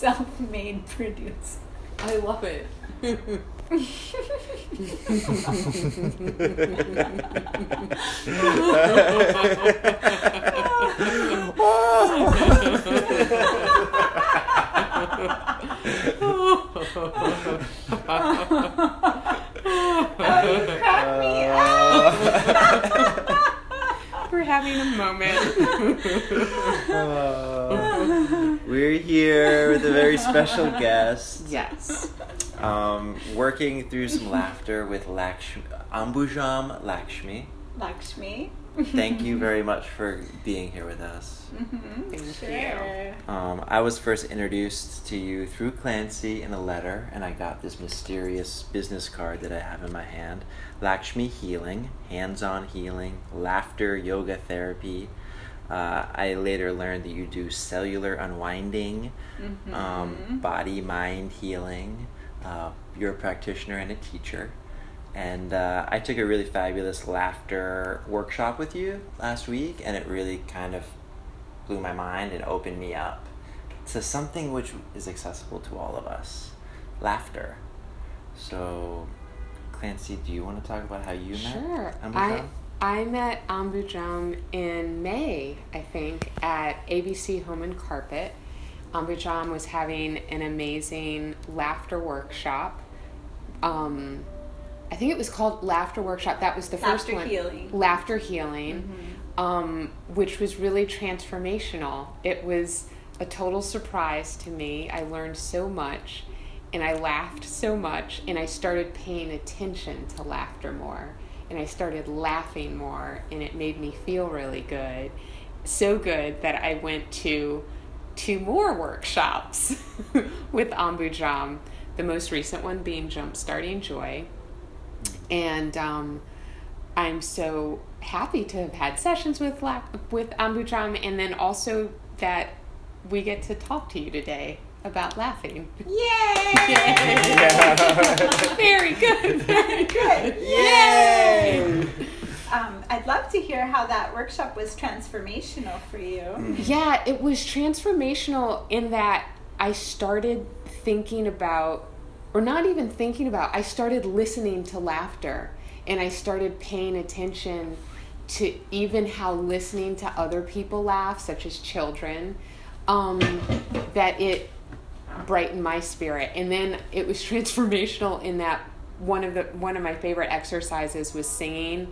Self-made producer. I love it. Oh, Crack me We're having a moment. Uh, we're here with a very special guest. yes. Um, working through some laughter with Lakshmi, Ambujam Lakshmi. Lakshmi. Thank you very much for being here with us. Mm-hmm. Thank sure. Um, I was first introduced to you through Clancy in a letter, and I got this mysterious business card that I have in my hand Lakshmi Healing, hands on healing, laughter, yoga therapy. Uh, I later learned that you do cellular unwinding, Mm-hmm. um, body mind healing. Uh, you're a practitioner and a teacher. And uh, I took a really fabulous laughter workshop with you last week, and it really kind of blew my mind and opened me up to something which is accessible to all of us laughter. So, Clancy, do you want to talk about how you met? Sure. I? I met Ambujam in May, I think, at ABC Home and Carpet. Ambu Ambujam was having an amazing laughter workshop. Um, I think it was called Laughter Workshop. That was the first Laughter one. healing. Laughter Healing, um, which was really transformational. It was a total surprise to me. I learned so much and I laughed so much and I started paying attention to laughter more and I started laughing more and it made me feel really good. So good that I went to two more workshops with Ambujam, the most recent one being Jumpstarting Joy. And um, I'm so happy to have had sessions with La- with Ambujam and then also that we get to talk to you today about laughing. Yay! Very good. Very good. Yay! Um, I'd love to hear how that workshop was transformational for you. Yeah, it was transformational in that I started thinking about, or not even thinking about, I started listening to laughter and I started paying attention to even how listening to other people laugh, such as children, um, that it brightened my spirit. And then it was transformational in that one of the one of my favorite exercises was singing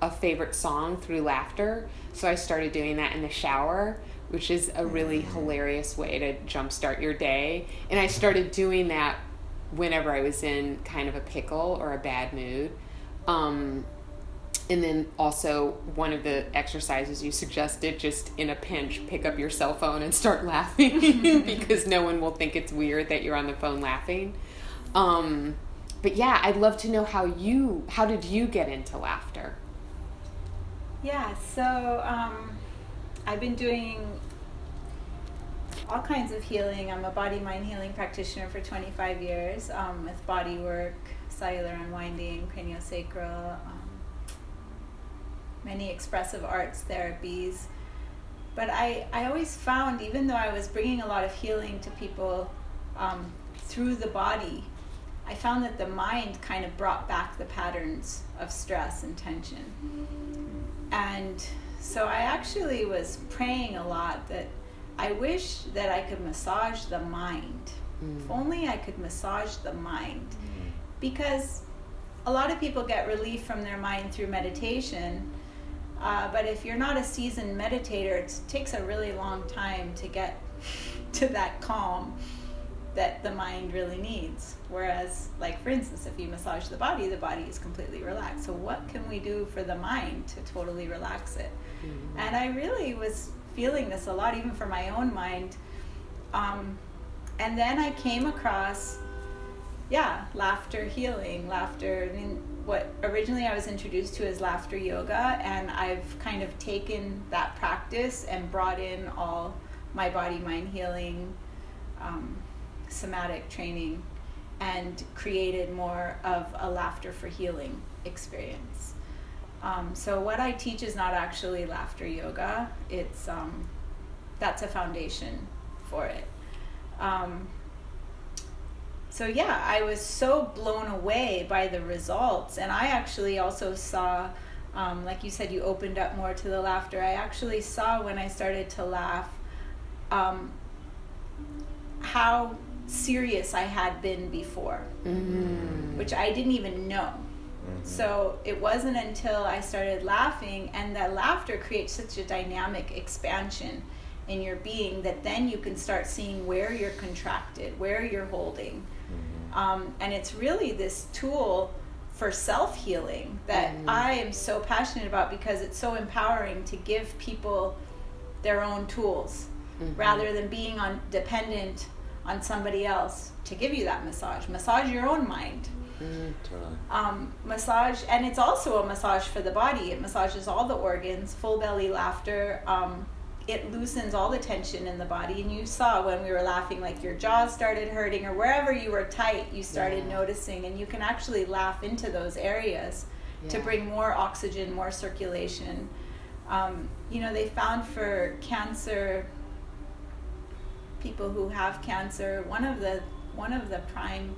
a favorite song through laughter. So I started doing that in the shower, which is a really hilarious way to jumpstart your day. And I started doing that whenever I was in kind of a pickle or a bad mood. Um, and then also one of the exercises you suggested, just in a pinch, pick up your cell phone and start laughing because no one will think it's weird that you're on the phone laughing. Um, but yeah, I'd love to know how you, how did you get into laughter? Yeah, so um, I've been doing all kinds of healing. I'm a body mind healing practitioner for 25 years um, with body work, cellular unwinding, craniosacral, um, many expressive arts therapies. But I, I always found, even though I was bringing a lot of healing to people um, through the body, I found that the mind kind of brought back the patterns of stress and tension. And so I actually was praying a lot that I wish that I could massage the mind. If mm. only I could massage the mind. Mm. Because a lot of people get relief from their mind through meditation. Uh, but if you're not a seasoned meditator, it takes a really long time to get to that calm that the mind really needs. Whereas, like for instance, if you massage the body, the body is completely relaxed. So, what can we do for the mind to totally relax it? Mm-hmm. And I really was feeling this a lot, even for my own mind. Um, and then I came across, yeah, laughter healing, laughter. I mean, what originally I was introduced to as laughter yoga, and I've kind of taken that practice and brought in all my body mind healing, um, somatic training, and created more of a laughter for healing experience. Um, so what I teach is not actually laughter yoga. It's um, that's a foundation for it. Um, so yeah, I was so blown away by the results, and I actually also saw, um, like you said, you opened up more to the laughter. I actually saw when I started to laugh, um, how serious I had been before, Mm. which I didn't even know. Mhm. So it wasn't until I started laughing, and that laughter creates such a dynamic expansion in your being that then you can start seeing where you're contracted, where you're holding. Mhm. Um, and it's really this tool for self healing that Mhm. I am so passionate about because it's so empowering to give people their own tools Mhm. rather than being on dependent on somebody else to give you that massage. Massage your own mind Mm. Totally. um, massage, and it's also a massage for the body. It massages all the organs, full belly laughter. Um, it loosens all the tension in the body. And you saw when we were laughing, like your jaw started hurting, or wherever you were tight, you started Yeah. noticing. And you can actually laugh into those areas to bring more oxygen, more circulation. Um, you know, they found for cancer, people who have cancer, one of the one of the prime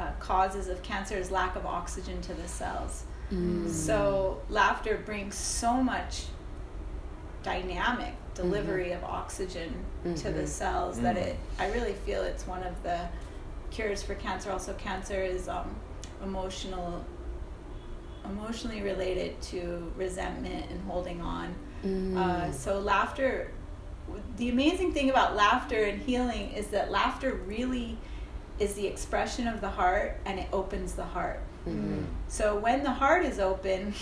uh, causes of cancer is lack of oxygen to the cells. Mm. So laughter brings so much dynamic delivery of oxygen to the Mhm. cells that Mm. it. I really feel it's one of the cures for cancer. Also, cancer is um, emotional, emotionally related to resentment and holding on. Mm. Uh, so laughter. The amazing thing about laughter and healing is that laughter really is the expression of the heart, and it opens the heart. Mhm. So when the heart is open,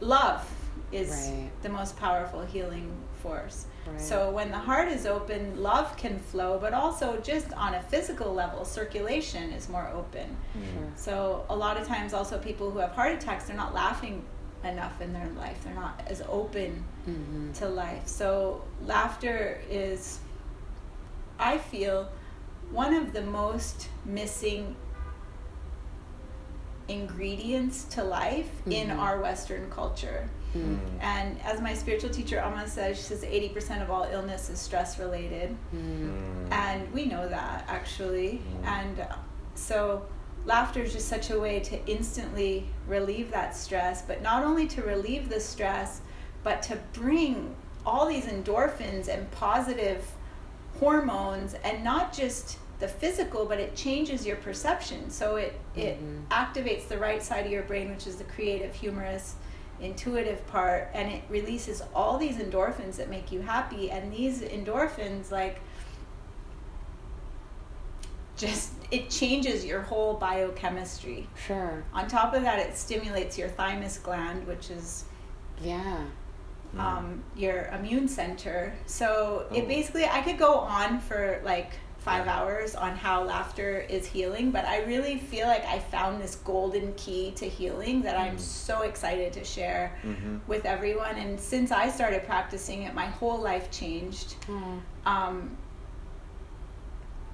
love is Right. the most powerful healing force. Right. So when the heart is open, love can flow, but also just on a physical level, circulation is more open. Sure. So a lot of times also people who have heart attacks, they're not laughing enough in their life. They're not as open Mhm. to life. So laughter is I feel one of the most missing ingredients to life in Mhm. our western culture. Mm. And as my spiritual teacher Amma says, she says 80% of all illness is stress related. Mm. Mm. And we know that actually. Mm. And uh, so laughter is just such a way to instantly relieve that stress, but not only to relieve the stress, but to bring all these endorphins and positive hormones and not just the physical but it changes your perception so it it Mhm. activates the right side of your brain which is the creative humorous intuitive part and it releases all these endorphins that make you happy and these endorphins like just it changes your whole biochemistry Sure. on top of that it stimulates your thymus gland which is Yeah. Mm. um, your immune center. So Oh. it basically, I could go on for like five Yeah. hours on how laughter is healing, but I really feel like I found this golden key to healing that I'm Mm. so excited to share Mhm. with everyone. And since I started practicing it, my whole life changed. Oh. Um,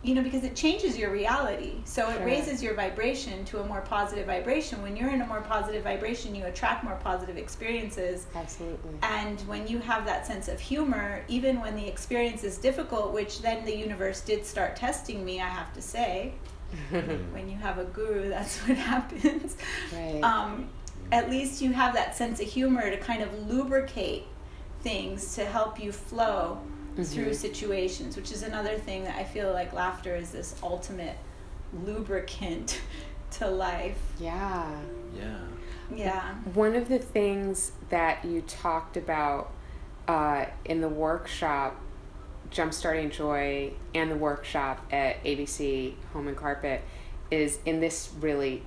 you know, because it changes your reality. So it Sure. raises your vibration to a more positive vibration. When you're in a more positive vibration, you attract more positive experiences. Absolutely. And when you have that sense of humor, even when the experience is difficult, which then the universe did start testing me, I have to say, when you have a guru, that's what happens. Right. Um, at least you have that sense of humor to kind of lubricate things to help you flow through Mhm. situations, which is another thing that I feel like laughter is this ultimate lubricant to life. yeah. Yeah. Yeah. One of the things that you talked about uh, in the workshop, Jumpstarting Joy, and the workshop at ABC Home and Carpet, is, in this really,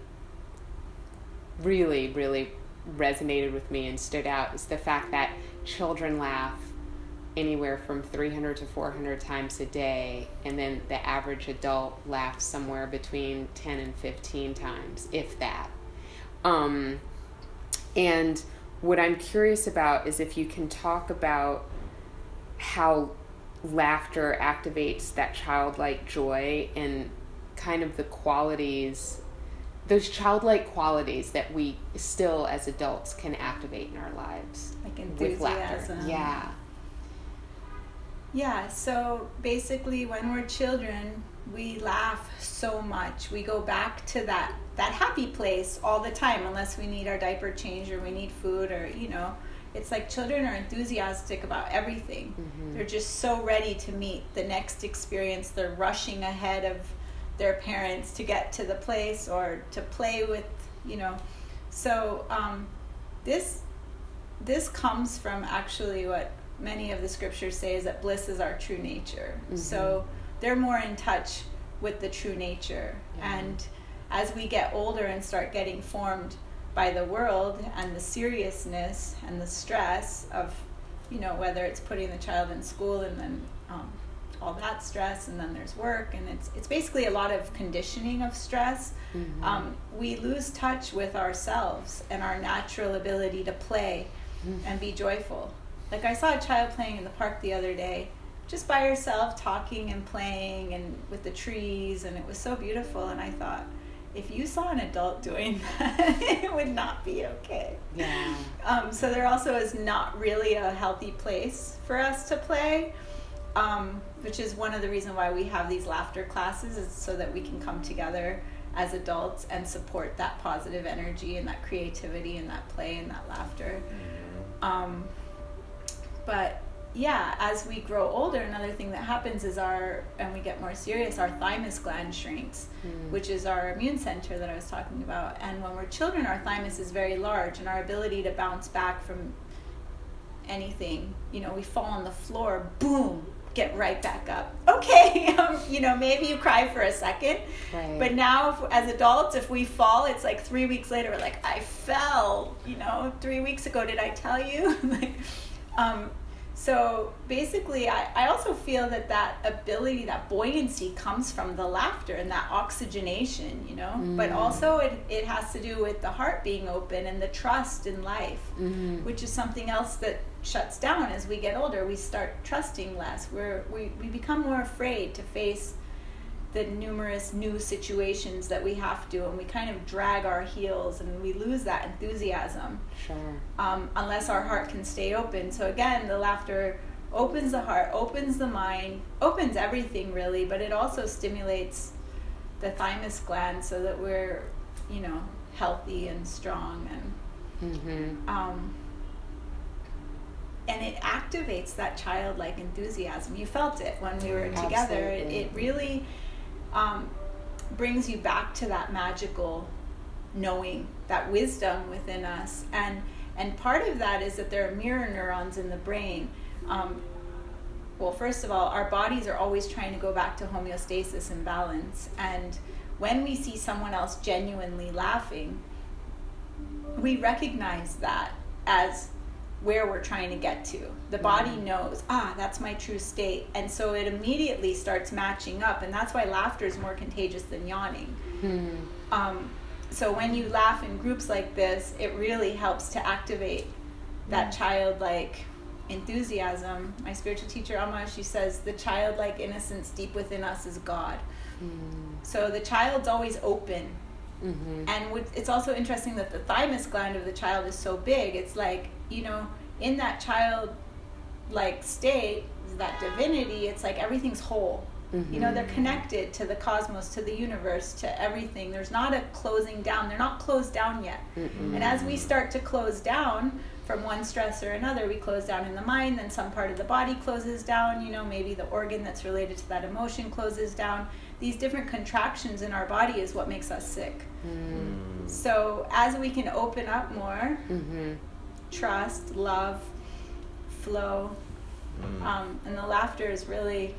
really, really resonated with me and stood out, is the fact that children laugh anywhere from 300 to 400 times a day, and then the average adult laughs somewhere between 10 and 15 times, if that. Um, and what I'm curious about is if you can talk about how laughter activates that childlike joy and kind of the qualities, those childlike qualities that we still as adults can activate in our lives Like with laughter. Yeah. Yeah, so basically, when we're children, we laugh so much. We go back to that that happy place all the time, unless we need our diaper change or we need food or you know. It's like children are enthusiastic about everything. Mhm. They're just so ready to meet the next experience. They're rushing ahead of their parents to get to the place or to play with, you know. So um, this this comes from actually what many of the scriptures say is that bliss is our true nature. Mhm. So they're more in touch with the true nature. Yeah. And as we get older and start getting formed by the world and the seriousness and the stress of, you know, whether it's putting the child in school and then um, all that stress, and then there's work, and it's it's basically a lot of conditioning of stress. Mhm. Um, we lose touch with ourselves and our natural ability to play Mhm. and be joyful. Like I saw a child playing in the park the other day, just by herself, talking and playing and with the trees, and it was so beautiful. And I thought, if you saw an adult doing that, it would not be okay. Yeah. Um, so there also is not really a healthy place for us to play, um, which is one of the reasons why we have these laughter classes, is so that we can come together as adults and support that positive energy and that creativity and that play and that laughter. Um, but yeah, as we grow older, another thing that happens is our, and we get more serious, our thymus gland shrinks, Mm. which is our immune center that I was talking about. And when we're children, our thymus is very large, and our ability to bounce back from anything, you know, we fall on the floor, boom, get right back up. Okay, um, you know, maybe you cry for a second, Right. but now, if, as adults, if we fall, it's like three weeks later, we're like, I fell. You know, three weeks ago, did I tell you? like, um, so basically, I, I also feel that that ability, that buoyancy comes from the laughter and that oxygenation, you know? But Mm. also, it, it has to do with the heart being open and the trust in life Mhm. which is something else that shuts down as we get older. We start trusting less. We're, we, we become more afraid to face the numerous new situations that we have to, and we kind of drag our heels and we lose that enthusiasm Sure. um, unless our heart can stay open. So, again, the laughter opens the heart, opens the mind, opens everything really, but it also stimulates the thymus gland so that we're, you know, healthy and strong and Mm-hmm. um, and it activates that childlike enthusiasm. You felt it when we were together. It, it really um, brings you back to that magical knowing, that wisdom within us, and and part of that is that there are mirror neurons in the brain. Um, well, first of all, our bodies are always trying to go back to homeostasis and balance, and when we see someone else genuinely laughing, we recognize that as where we're trying to get to. The body knows, ah, that's my true state. And so it immediately starts matching up. And that's why laughter is more contagious than yawning. Hmm. Um, so when you laugh in groups like this, it really helps to activate that childlike enthusiasm. My spiritual teacher, Amma, she says, the childlike innocence deep within us is God. Hmm. So the child's always open Mm-hmm. and what- it's also interesting that the thymus gland of the child is so big. It's like, you know, in that child like state, that divinity, it's like everything's whole. You know, they're connected to the cosmos, to the universe, to everything. There's not a closing down. They're not closed down yet. Mm-mm. And as we start to close down from one stress or another, we close down in the mind, then some part of the body closes down, you know, maybe the organ that's related to that emotion closes down. These different contractions in our body is what makes us sick. Mm. So as we can open up more, Mm-hmm. trust, love, flow, Mm. um, and the laughter is really,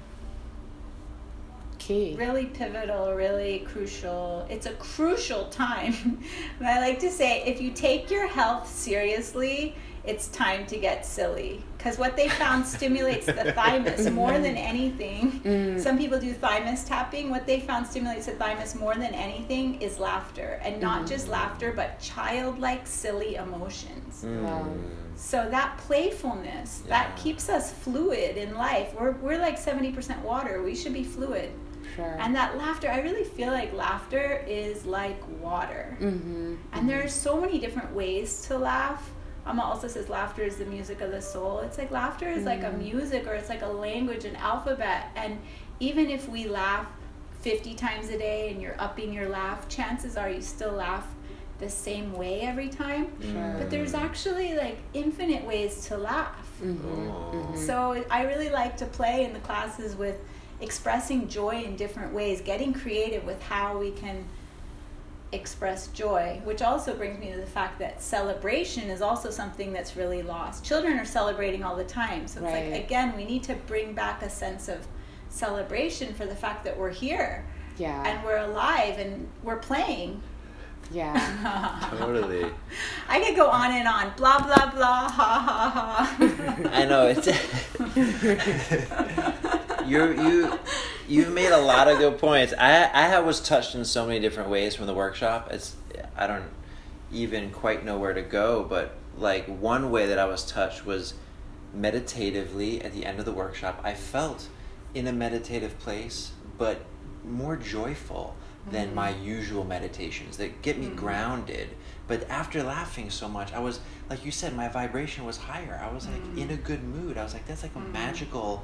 Key. really pivotal, really crucial. It's a crucial time. I like to say, if you take your health seriously, it's time to get silly. Because what they found stimulates the thymus more than anything. Mm. Some people do thymus tapping. What they found stimulates the thymus more than anything is laughter. And not just laughter, but childlike, silly emotions. Wow. Mm. So that playfulness, that keeps us fluid in life. We're, we're like 70% water. We should be fluid. Sure. And that laughter, I really feel like laughter is like water. mm-hmm. And there are so many different ways to laugh. Amma also says laughter is the music of the soul. It's like laughter is like a Mm. music or it's like a language, an alphabet. And even if we laugh 50 times a day and you're upping your laugh, chances are you still laugh the same way every time. Sure. But there's actually like infinite ways to laugh. Mhm, Oh. mhm. So I really like to play in the classes with expressing joy in different ways, getting creative with how we can express joy, which also brings me to the fact that celebration is also something that's really lost. Children are celebrating all the time. So it's Right. like again, we need to bring back a sense of celebration for the fact that we're here yeah. and we're alive and we're playing. yeah. Totally. I could go on and on. Blah blah blah. Ha ha ha. I know it's you. you you you've made a lot of good points. I I was touched in so many different ways from the workshop. It's I don't even quite know where to go, but like one way that I was touched was meditatively at the end of the workshop. I felt in a meditative place, but more joyful than my usual meditations that get me Mhm. grounded. But after laughing so much, I was like you said, my vibration was higher. I was like Mhm. in a good mood. I was like, that's like a Mhm. magical,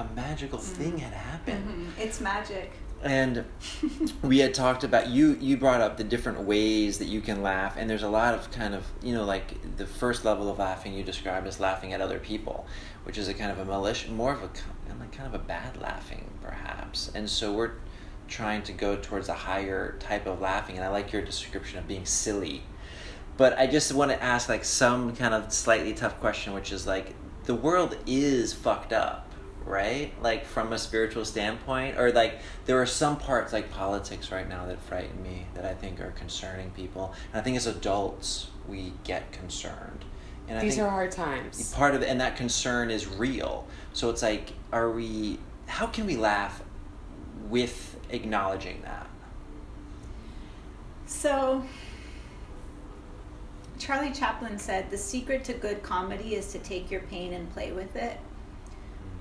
a magical thing had happened. Mhm. It's magic. And we had talked about you. You brought up the different ways that you can laugh, and there's a lot of kind of you know like the first level of laughing you described as laughing at other people, which is a kind of a malicious, more of a like kind of a bad laughing perhaps. And so we're trying to go towards a higher type of laughing, and I like your description of being silly. But I just want to ask like some kind of slightly tough question, which is like the world is fucked up, right? Like from a spiritual standpoint, or like there are some parts like politics right now that frighten me that I think are concerning people, and I think as adults we get concerned. And I These think are hard times. part of it, and that concern is real. So it's like, are we? How can we laugh with acknowledging that? So, Charlie Chaplin said the secret to good comedy is to take your pain and play with it,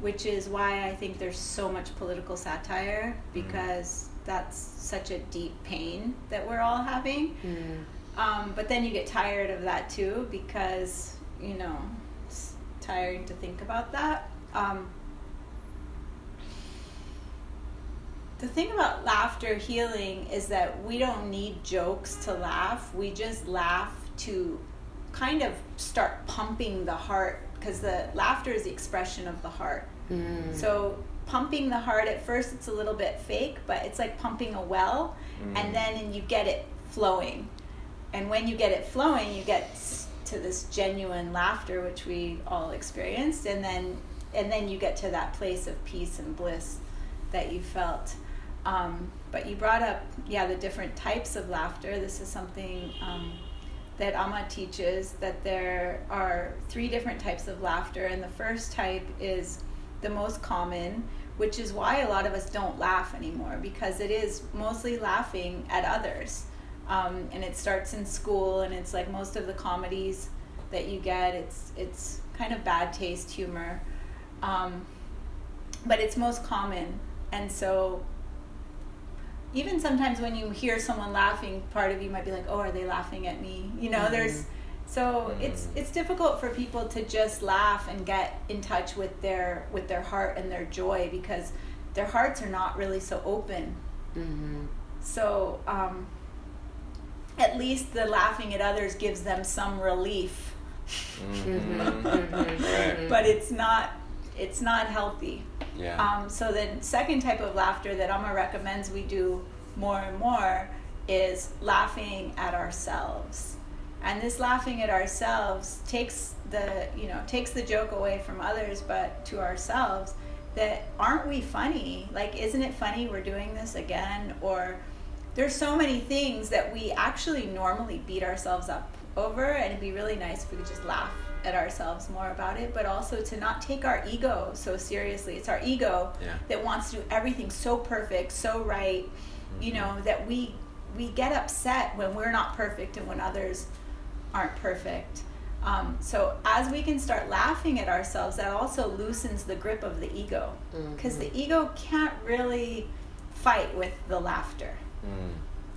which is why I think there's so much political satire because that's such a deep pain that we're all having. Mm. Um, but then you get tired of that too because, you know, it's tiring to think about that. Um, the thing about laughter healing is that we don't need jokes to laugh. We just laugh to kind of start pumping the heart because the laughter is the expression of the heart. Mm. So pumping the heart at first it's a little bit fake, but it's like pumping a well Mm. and then and you get it flowing. And when you get it flowing, you get to this genuine laughter which we all experienced and then and then you get to that place of peace and bliss that you felt. Um, but you brought up, yeah, the different types of laughter. This is something um, that Amma teaches that there are three different types of laughter, and the first type is the most common, which is why a lot of us don't laugh anymore because it is mostly laughing at others. Um, and it starts in school, and it's like most of the comedies that you get, it's it's kind of bad taste humor, um, but it's most common, and so even sometimes when you hear someone laughing, part of you might be like, "Oh, are they laughing at me?" You know, there's so it's Mhm. it's difficult for people to just laugh and get in touch with their with their heart and their joy because their hearts are not really so open. hmm So um, at least the laughing at others gives them some relief, Mhm. Mhm, mhm, Right. but it's not it's not healthy. Yeah. Um, so the second type of laughter that Amma recommends we do more and more is laughing at ourselves. And this laughing at ourselves takes the you know takes the joke away from others, but to ourselves that aren't we funny? Like, isn't it funny we're doing this again? Or there's so many things that we actually normally beat ourselves up over, and it'd be really nice if we could just laugh at ourselves more about it, but also to not take our ego so seriously. It's our ego Yeah. that wants to do everything so perfect, so right, you know, that we we get upset when we're not perfect and when others aren't perfect. Um, so as we can start laughing at ourselves, that also loosens the grip of the ego, because the ego can't really fight with the laughter, Mm.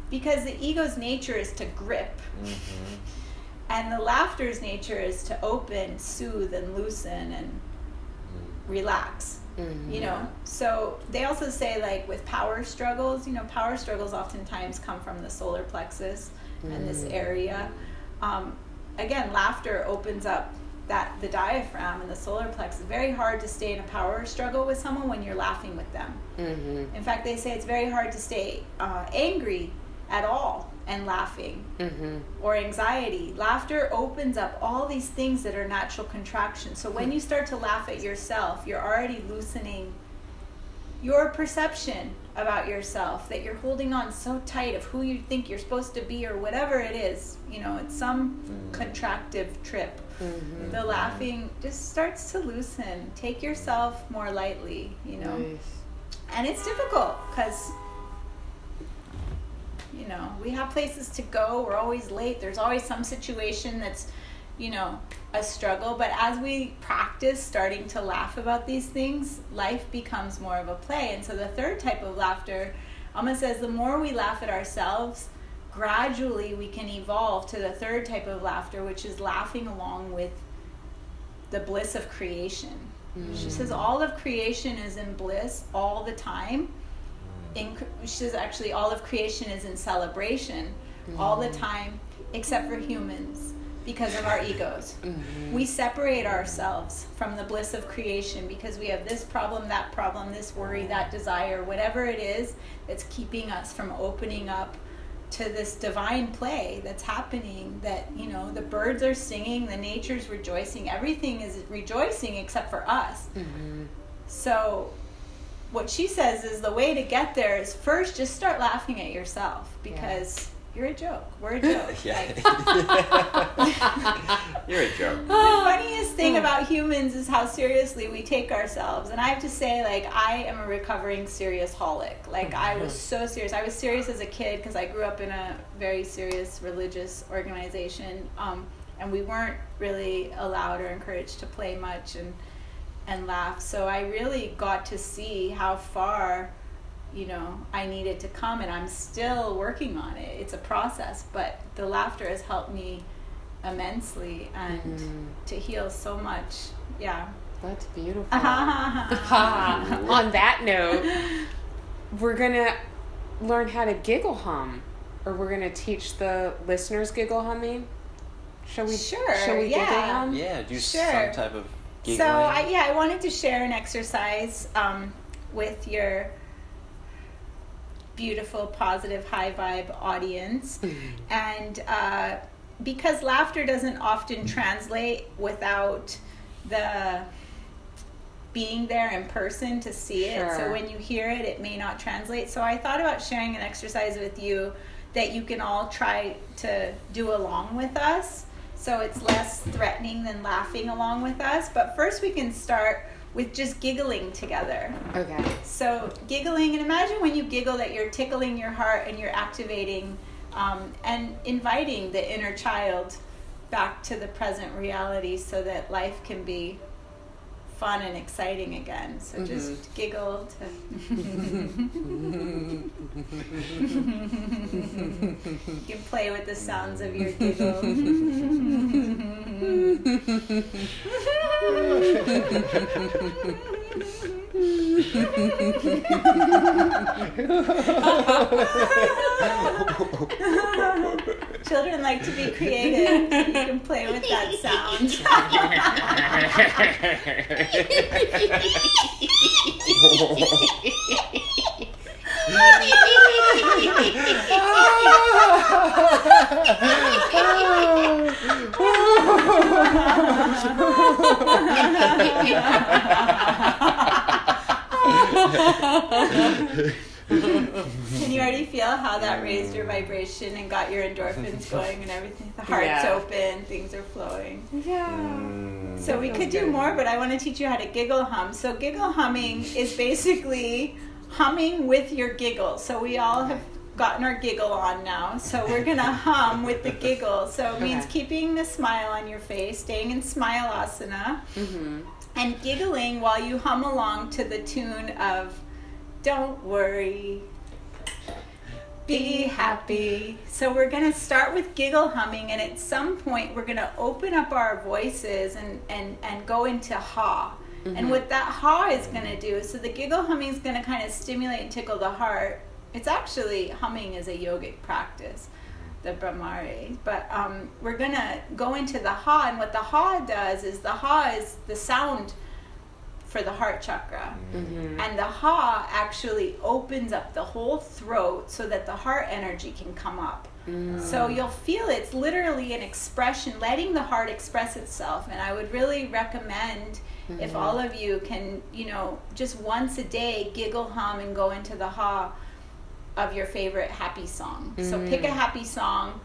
because the ego's nature is to grip. Mhm. And the laughter's nature is to open, soothe, and loosen and relax. Mhm. You know, so they also say like with power struggles, you know, power struggles oftentimes come from the solar plexus and this Mm. area. Um, again, laughter opens up that the diaphragm and the solar plexus. Very hard to stay in a power struggle with someone when you're laughing with them. Mhm. In fact, they say it's very hard to stay uh, angry at all and laughing Mhm. or anxiety. Laughter opens up all these things that are natural contractions. So when you start to laugh at yourself, you're already loosening your perception about yourself that you're holding on so tight of who you think you're supposed to be or whatever it is. You know, it's some Mm. contractive trip. Mhm. The laughing just starts to loosen. Take yourself more lightly, you know Nice. and it's difficult because know we have places to go we're always late there's always some situation that's you know a struggle but as we practice starting to laugh about these things life becomes more of a play and so the third type of laughter almost says the more we laugh at ourselves gradually we can evolve to the third type of laughter which is laughing along with the bliss of creation she says mm. all of creation is in bliss all the time. In, she says actually all of creation is in celebration all the time, except for humans because of our egos. We separate ourselves from the bliss of creation because we have this problem, that problem, this worry, that desire, whatever it is that's keeping us from opening up to this divine play that's happening that you know the birds are singing the nature's rejoicing everything is rejoicing except for us Mhm. so what she says is the way to get there is first just start laughing at yourself because you're a joke we're a joke yeah. Like, You're a joke. the funniest thing about humans is how seriously we take ourselves. And I have to say, like, I am a recovering serious holic. Like, I was so serious. I was serious as a kid because I grew up in a very serious religious organization. Um, and we weren't really allowed or encouraged to play much and, and laugh. So I really got to see how far, you know, I needed to come. And I'm still working on it. It's a process. But the laughter has helped me immensely and Mhm. to heal so much. Yeah. That's beautiful. On that note, we're gonna learn how to giggle hum, or we're gonna teach the listeners giggle humming. Shall we? Sure, Shall we giggle hum? Yeah, do Sure. some type of giggling. so I, yeah, I wanted to share an exercise um, with your beautiful, positive, high vibe audience, and uh, because laughter doesn't often translate without the being there in person to see it. So when you hear it, it may not translate. So I thought about sharing an exercise with you that you can all try to do along with us. So it's less threatening than laughing along with us. But first, we can start with just giggling together. Okay. So giggling, and imagine when you giggle that you're tickling your heart and you're activating um, and inviting the inner child back to the present reality so that life can be fun and exciting again. So mm-hmm. just giggle to. you can play with the sounds of your giggle. Children like to be creative. You can play with that sound. Can you already feel how that raised your vibration and got your endorphins going and everything? The heart's Yeah. open, things are flowing. Yeah. Mm. So we Feels could do more, but I want to teach you how to giggle hum. So giggle humming is basically humming with your giggle. So we all have gotten our giggle on now. So we're gonna hum with the giggle. So it means Okay. keeping the smile on your face, staying in smile asana, Mm-hmm. And giggling while you hum along to the tune of "Don't worry." be happy. So we're going to start with giggle humming, and at some point we're going to open up our voices and and and go into ha. And mm-hmm. what that ha is going to do, so the giggle humming is going to kind of stimulate and tickle the heart. It's actually humming is a yogic practice, the Bhramari. But um, we're going to go into the ha, and what the ha does is the ha is the sound for the heart chakra. Mm-hmm. And the ha actually opens up the whole throat so that the heart energy can come up. Mm. So you'll feel it's literally an expression, letting the heart express itself. And I would really recommend if mm-hmm. all of you can, you know, just once a day giggle, hum, and go into the ha of your favorite happy song. So mm. pick a happy song,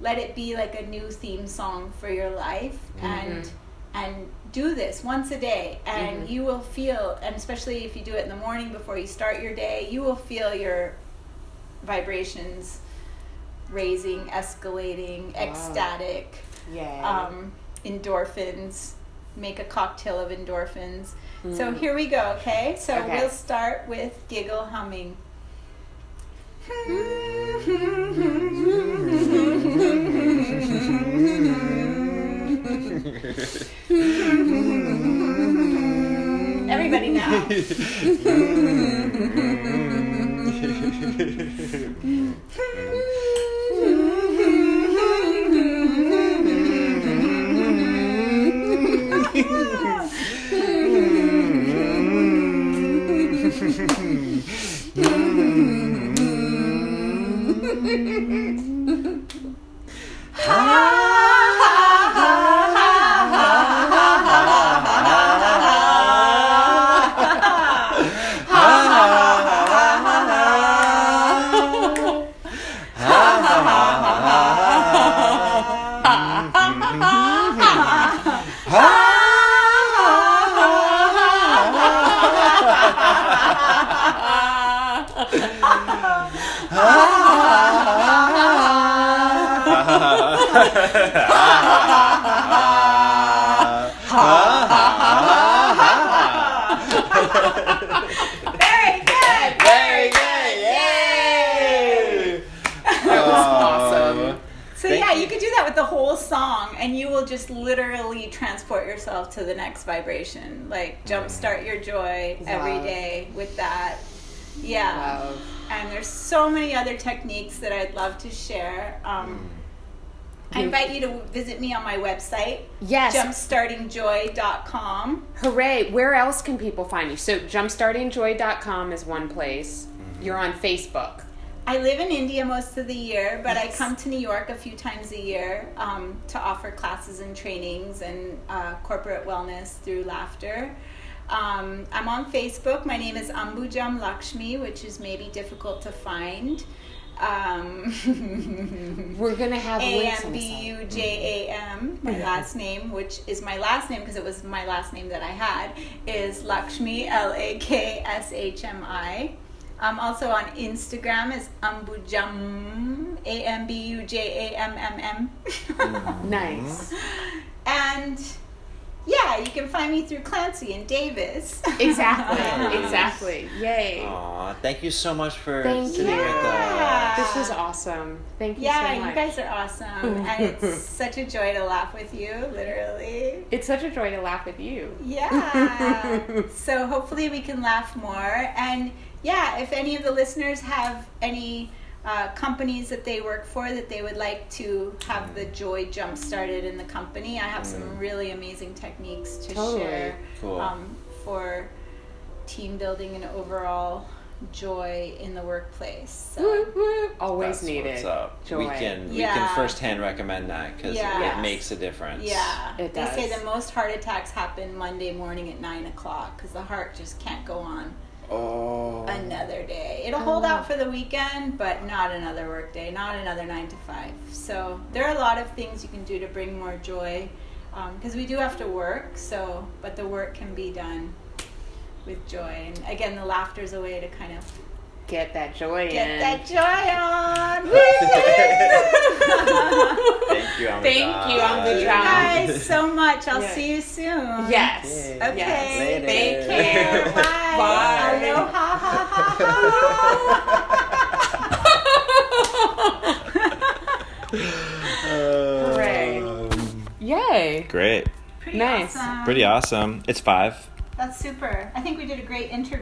let it be like a new theme song for your life, mm-hmm. and and do this once a day, and mm-hmm. you will feel, and especially if you do it in the morning before you start your day, you will feel your vibrations raising, escalating, ecstatic, Yay. um, endorphins. Make a cocktail of endorphins. So mm. here we go, okay? So Okay. we'll start with giggle humming. Everybody now. mm-hmm. Song, and you will just literally transport yourself to the next vibration. Like jumpstart your joy every Love. day with that. Yeah. Love. And there's so many other techniques that I'd love to share. Um, I invite you to visit me on my website, Yes. jumpstartingjoy.com. Hooray. Where else can people find you? So, jumpstartingjoy.com is one place. Mm-hmm. You're on Facebook. I live in India most of the year, but Yes. I come to New York a few times a year um, to offer classes and trainings and uh, corporate wellness through laughter. Um, I'm on Facebook. My name is Ambujam Lakshmi, which is maybe difficult to find. Um, We're going to have A M B. U J A M, my last name, which is my last name because it was my last name that I had, is Lakshmi, L A K S H M I. I'm also on Instagram as Ambujam, A M B U J A M M M. Nice. And yeah, you can find me through Clancy and Davis. Exactly. exactly. Yay. Aw, thank you so much for Thank sitting with Yeah. us. This was awesome. Thank you Yeah, so much. you guys are awesome. and it's such a joy to laugh with you, literally. it's such a joy to laugh with you. Yeah. so hopefully we can laugh more. And yeah, if any of the listeners have any uh, companies that they work for that they would like to have the joy jump started in the company, I have some really amazing techniques to Totally. share Cool. um, for team building and overall joy in the workplace. So. Whoop, whoop. Always That's needed. what's up. Joy. We can we Yeah. can firsthand recommend that because Yeah. it makes a difference. Yeah, It does. they say does. the most heart attacks happen Monday morning at nine o'clock because the heart just can't go on Oh. another day. It'll hold out for the weekend, but not another work day, not another nine to five. So there are a lot of things you can do to bring more joy um, because we do have to work. So, but the work can be done with joy, and again, the laughter is a way to kind of Get that joy get in. that joy on. Thank you, Amanda. Thank you, Thank you Amanda. guys so much. I'll Yeah. see you soon. Yes. Yay. Okay. Yes. Later. Take care. Bye. Bye. Yay. Great. Pretty nice. Awesome. Pretty awesome. It's five. That's super. I think we did a great interview.